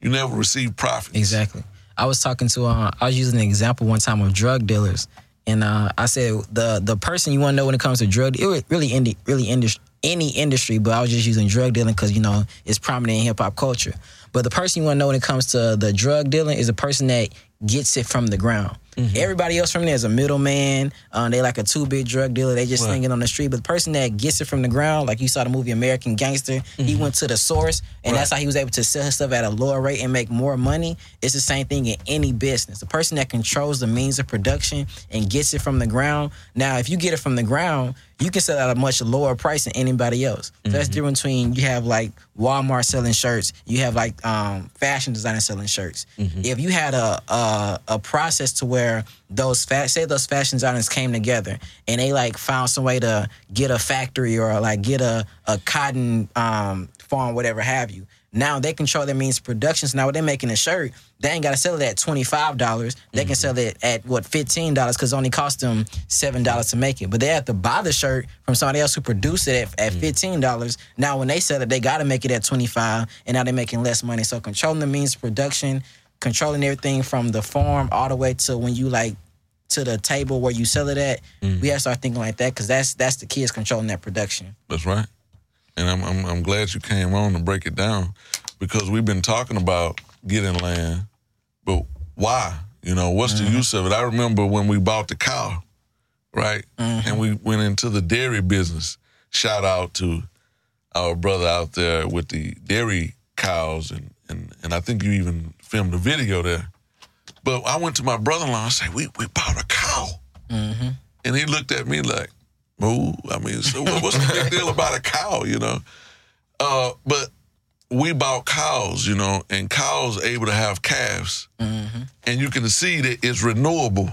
you never receive profits. Exactly. I was talking to uh, I was using an example one time of drug dealers, and uh, I said the the person you want to know when it comes to drug, it was really really industry, any industry, but I was just using drug dealing because you know it's prominent in hip hop culture. But the person you want to know when it comes to the drug dealing is a person that gets it from the ground. Everybody else from there is a middleman. Um, they like a two bit drug dealer. They just Right. slinging on the street. But the person that gets it from the ground, like you saw the movie American Gangster, he went to the source, and that's how he was able to sell his stuff at a lower rate and make more money. It's the same thing in any business. The person that controls the means of production and gets it from the ground. Now, if you get it from the ground, you can sell it at a much lower price than anybody else. So that's the difference between you have like Walmart selling shirts, you have like um, fashion designers selling shirts. If you had a, a a process to where those fa- say those fashion designers came together and they like found some way to get a factory or like get a a cotton um, farm, whatever have you. Now they control their means of production. So now when they're making a shirt, they ain't got to sell it at twenty five dollars. They can sell it at what fifteen dollars because it only cost them seven dollars to make it. But they have to buy the shirt from somebody else who produced it at, at fifteen dollars. Now when they sell it, they got to make it at twenty five, and now they're making less money. So controlling the means of production, controlling everything from the farm all the way to when you like to the table where you sell it at. Mm. We have to start thinking like that because that's that's the key is controlling that production. That's right. And I'm, I'm I'm glad you came on to break it down because we've been talking about getting land, but why? You know, what's the mm-hmm. use of it? I remember when we bought the cow, right? Mm-hmm. And we went into the dairy business. Shout out to our brother out there with the dairy cows and and, and I think you even filmed a video there. But I went to my brother-in-law and said, "We we bought a cow," and he looked at me like, "Moo." I mean, so what- what's the big deal about a cow? You know? Uh, but we bought cows, you know, and cows able to have calves, and you can see that it's renewable.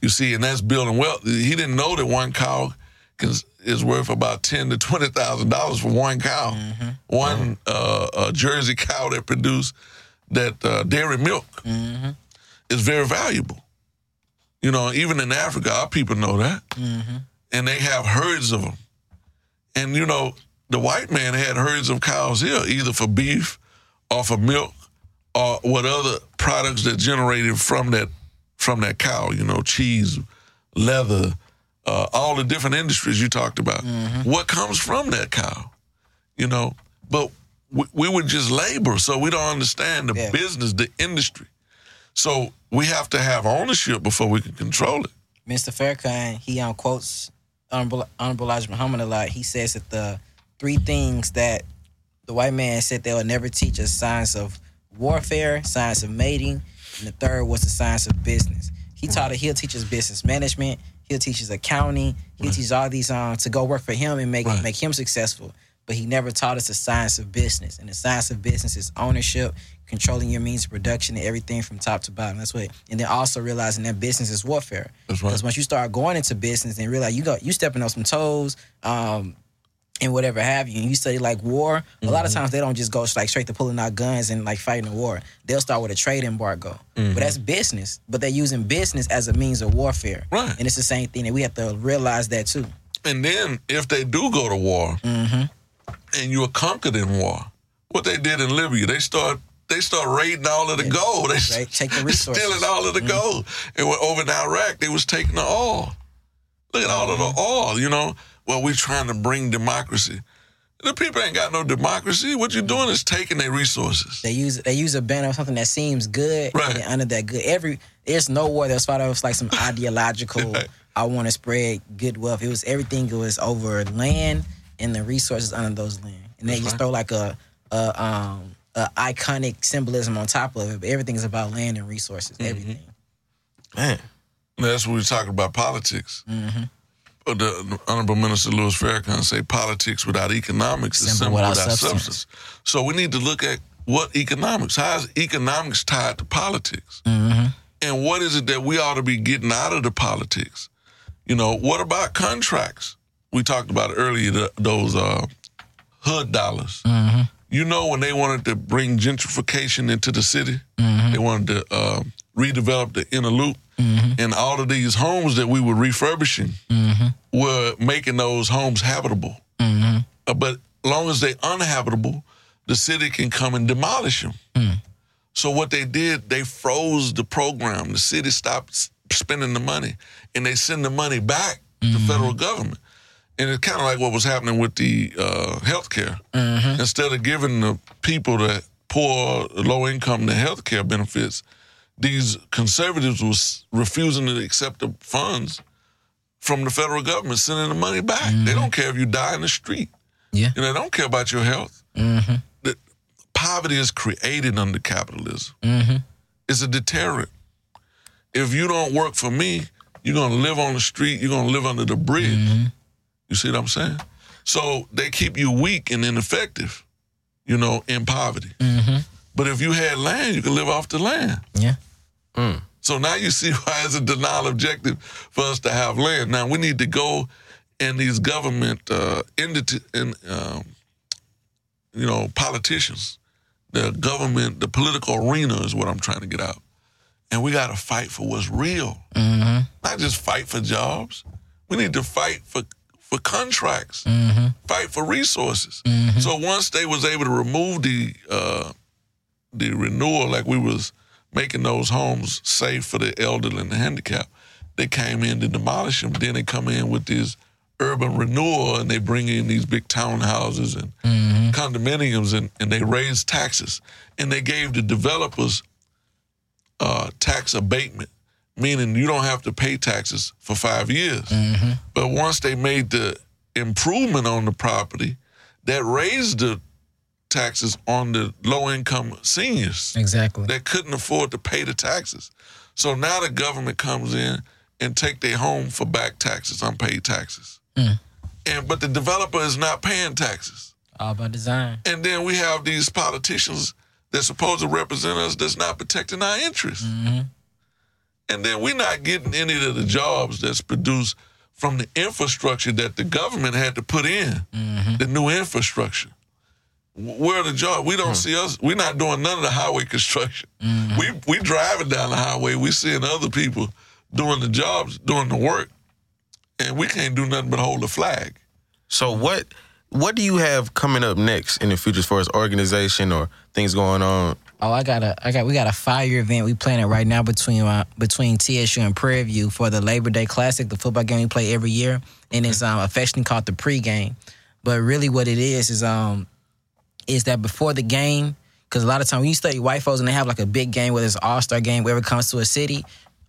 You see, and that's building wealth. He didn't know that one cow can, is worth about ten to twenty thousand dollars for one cow. One uh, uh, Jersey cow that produced that uh, dairy milk is very valuable. You know, even in Africa, our people know that, and they have herds of them. And you know, the white man had herds of cows here, either for beef or for milk or what other products that generated from that from that cow. You know, cheese, leather, uh, all the different industries you talked about. What comes from that cow? You know, but we, we would just labor, so we don't understand the Yeah. business, the industry. So we have to have ownership before we can control it. Mr. Farrakhan, he um, quotes Honorable, Honorable Elijah Muhammad a lot. He says that the three things that the white man said they will never teach us science of warfare, science of mating, and the third was the science of business. He taught it. He'll teach us business management. He'll teach us accounting. He'll teach all these um to go work for him and make Right. make him successful. But he never taught us the science of business. And the science of business is ownership, controlling your means of production, and everything from top to bottom. That's what. And then also realizing that business is warfare. That's right. Because once you start going into business and realize you go, you stepping on some toes, um, and whatever have you, and you study like war. A lot of Mm-hmm. times they don't just go like straight to pulling out guns and like fighting a war. They'll start with a trade embargo, Mm-hmm. but that's business. But they're using business as a means of warfare, Right. And it's the same thing, and we have to realize that too. And then if they do go to war and you were conquered in war, what they did in Libya, they start they start raiding all of the gold. They Right, take the *laughs* resources. stealing all of the mm-hmm. gold. And when over in Iraq, they was taking the oil. Look at all of the mm-hmm. oil, you know. Well, we trying to bring democracy. The people ain't got no democracy. What you're doing is taking their resources. They use they use a banner of something that seems good, Right. and under that good. Every there's no war that's fought over like some *laughs* ideological. Right. I want to spread good wealth. It was everything. It was over land and the resources under those land, and they just throw like a, a um a iconic symbolism on top of it. But everything is about land and resources. Mm-hmm. Everything. Man, That's what we're talking about politics. But the, the Honorable Minister Louis Farrakhan say politics without economics is Simple simple without without, substance. substance. So we need to look at what economics. How is economics tied to politics? And what is it that we ought to be getting out of the politics? You know, what about contracts? We talked about earlier the, those uh, hood dollars. Mm-hmm. You know, when they wanted to bring gentrification into the city, mm-hmm. they wanted to uh, redevelop the inner loop, mm-hmm. and all of these homes that we were refurbishing were making those homes habitable. Uh, but long as they uninhabitable, the city can come and demolish them. Mm. So what they did, they froze the program. The city stopped spending the money, and they send the money back to the federal government. And it's kind of like what was happening with the uh, health care. Mm-hmm. Instead of giving the people the poor, low income the health care benefits, these conservatives was refusing to accept the funds from the federal government, sending the money back. They mm-hmm. don't care if you die in the street. Yeah. And they don't care about your health. Mm-hmm. The poverty is created under capitalism. It's a deterrent. If you don't work for me, you're gonna live on the street. You're gonna live under the bridge. You see what I'm saying? So they keep you weak and ineffective. You know, in poverty. But if you had land, you can live off the land. Yeah. So now you see *laughs* why it's a denial objective for us to have land. Now we need to go in these government uh, entity, in, um, you know, politicians, the government, the political arena is what I'm trying to get out. And we got to fight for what's real, not just fight for jobs. We need to fight for for contracts, fight for resources. So once they was able to remove the uh, the renewal, like we was making those homes safe for the elderly and the handicapped, they came in to demolish them. Then they come in with this urban renewal and they bring in these big townhouses and condominiums and, and they raise taxes. And they gave the developers uh, tax abatement, meaning you don't have to pay taxes for five years. Mm-hmm. But once they made the improvement on the property, that raised the taxes on the low income seniors Exactly. that couldn't afford to pay the taxes. So now the government comes in and take their home for back taxes, unpaid taxes. Mm. And but the developer is not paying taxes. All by design. And then we have these politicians that's supposed to represent us that's not protecting our interests. Mm-hmm. And then we're not getting any of the jobs that's produced from the infrastructure that the government had to put in, mm-hmm. the new infrastructure. Where the job? We don't hmm. see us. We're not doing none of the highway construction. Mm-hmm. We we driving down the highway. We seeing other people doing the jobs, doing the work, and we can't do nothing but hold the flag. So what what do you have coming up next in the future as far as organization or things going on? Oh, I got a, I got, we got a fire event we planning right now between uh, between TSU and Prairie View for the Labor Day Classic, the football game we play every year, and it's um, affectionately called the pregame. But really, what it is is um, is that before the game, because a lot of times when you study white folks and they have like a big game, whether it's All Star game, wherever it comes to a city,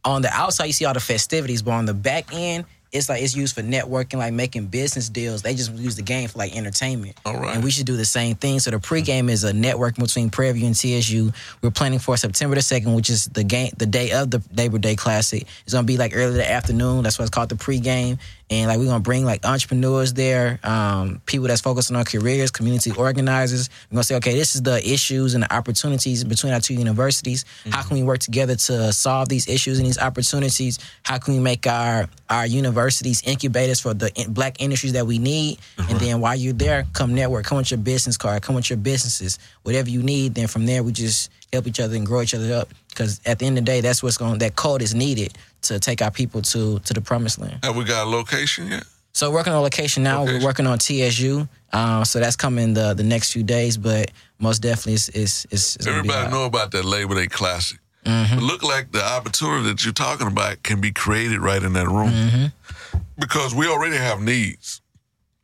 on the outside you see all the festivities, but on the back end. It's like it's used for networking, like making business deals. They just use the game for like entertainment. All right. And we should do the same thing. So the pregame is a network between Prairie View and TSU. We're planning for September the second, which is the game, the day of the Labor Day Classic. It's gonna be like early in the afternoon. That's why it's called the pregame. And like we're gonna bring like entrepreneurs there, um, people that's focused on careers, community organizers. We're gonna say, okay, this is the issues and the opportunities between our two universities. How can we work together to solve these issues and these opportunities? How can we make our our universities incubators for the in- black industries that we need? And then while you're there, come network, come with your business card, come with your businesses, whatever you need. Then from there, we just help each other and grow each other up. Because at the end of the day, that's what's going. That code is needed to take our people to to the promised land. Have we got a location yet? So working on location now. Location. We're working on TSU. Um, so that's coming the the next few days, but most definitely it's it's, it's, it's gonna be Everybody know about that Labor Day Classic. Mm-hmm. It look like the opportunity that you're talking about can be created right in that room Mm-hmm. because we already have needs.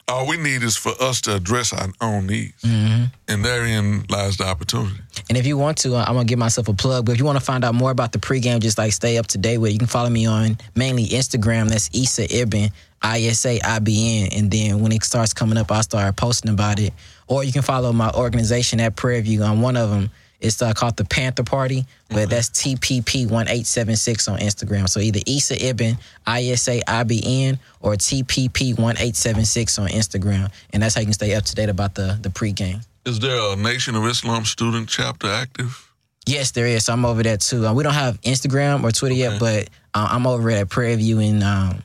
All we need is for us to address our own needs, Mm-hmm. and therein lies the opportunity. And if you want to, uh, I'm gonna give myself a plug. But if you want to find out more about the pregame, just like stay up to date with, it, you can follow me on mainly Instagram. That's Issa Ibn, I S A I B N. And then when it starts coming up, I'll start posting about it. Or you can follow my organization at Prairie View on one of them. It's uh, called the Panther Party, but that's TPP one eight seven six on Instagram. So either Issa Ibn, I S A I B N, or TPP one eight seven six on Instagram, and that's how you can stay up to date about the the pregame. Is there a Nation of Islam student chapter active? Yes, there is. So I'm over there too. Uh, we don't have Instagram or Twitter yet, but uh, I'm over at Prairie View, and um,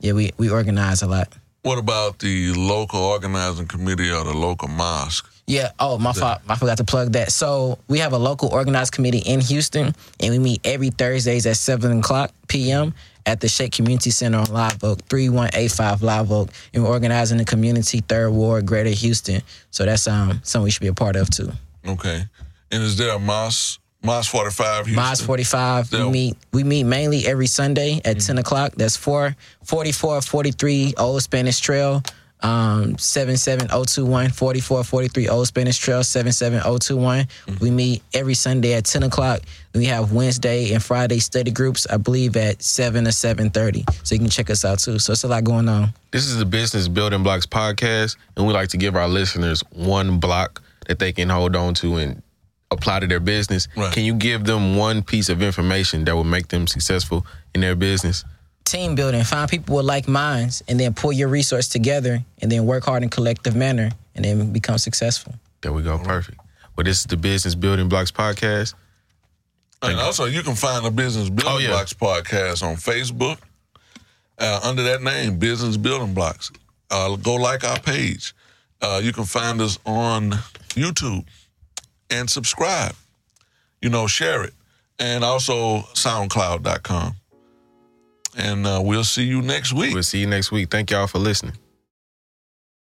yeah, we we organize a lot. What about the local organizing committee or the local mosque? Yeah. Oh, my fault. I forgot to plug that. So we have a local organized committee in Houston, and we meet every Thursdays at seven o'clock p.m. at the Shape Community Center on Live Oak, three one eight five Live Oak, and we're organizing the community Third Ward, Greater Houston. So that's um something we should be a part of too. Okay. And is there a mosque, mosque 45 Houston? Mines 45. Yeah. We meet we meet mainly every Sunday at 10 o'clock. That's 4 44 43 Old Spanish Trail. Um 77021 44 43 Old Spanish Trail 77021. We meet every Sunday at 10 o'clock. We have Wednesday and Friday study groups, I believe at 7 or 7.30. So you can check us out too. So it's a lot going on. This is the Business Building Blocks podcast, and we like to give our listeners one block that they can hold on to and apply to their business. Right. Can you give them one piece of information that will make them successful in their business? Team building, find people with like minds and then pull your resource together and then work hard in collective manner and then become successful. There we go. Perfect. Well, this is the Business Building Blocks podcast. And also, you can find the Business Building Oh, yeah. Blocks podcast on Facebook uh, under that name, Business Building Blocks. Uh, go like our page. Uh, you can find us on YouTube and subscribe. You know, share it. And also SoundCloud.com. And uh, we'll see you next week. We'll see you next week. Thank y'all for listening.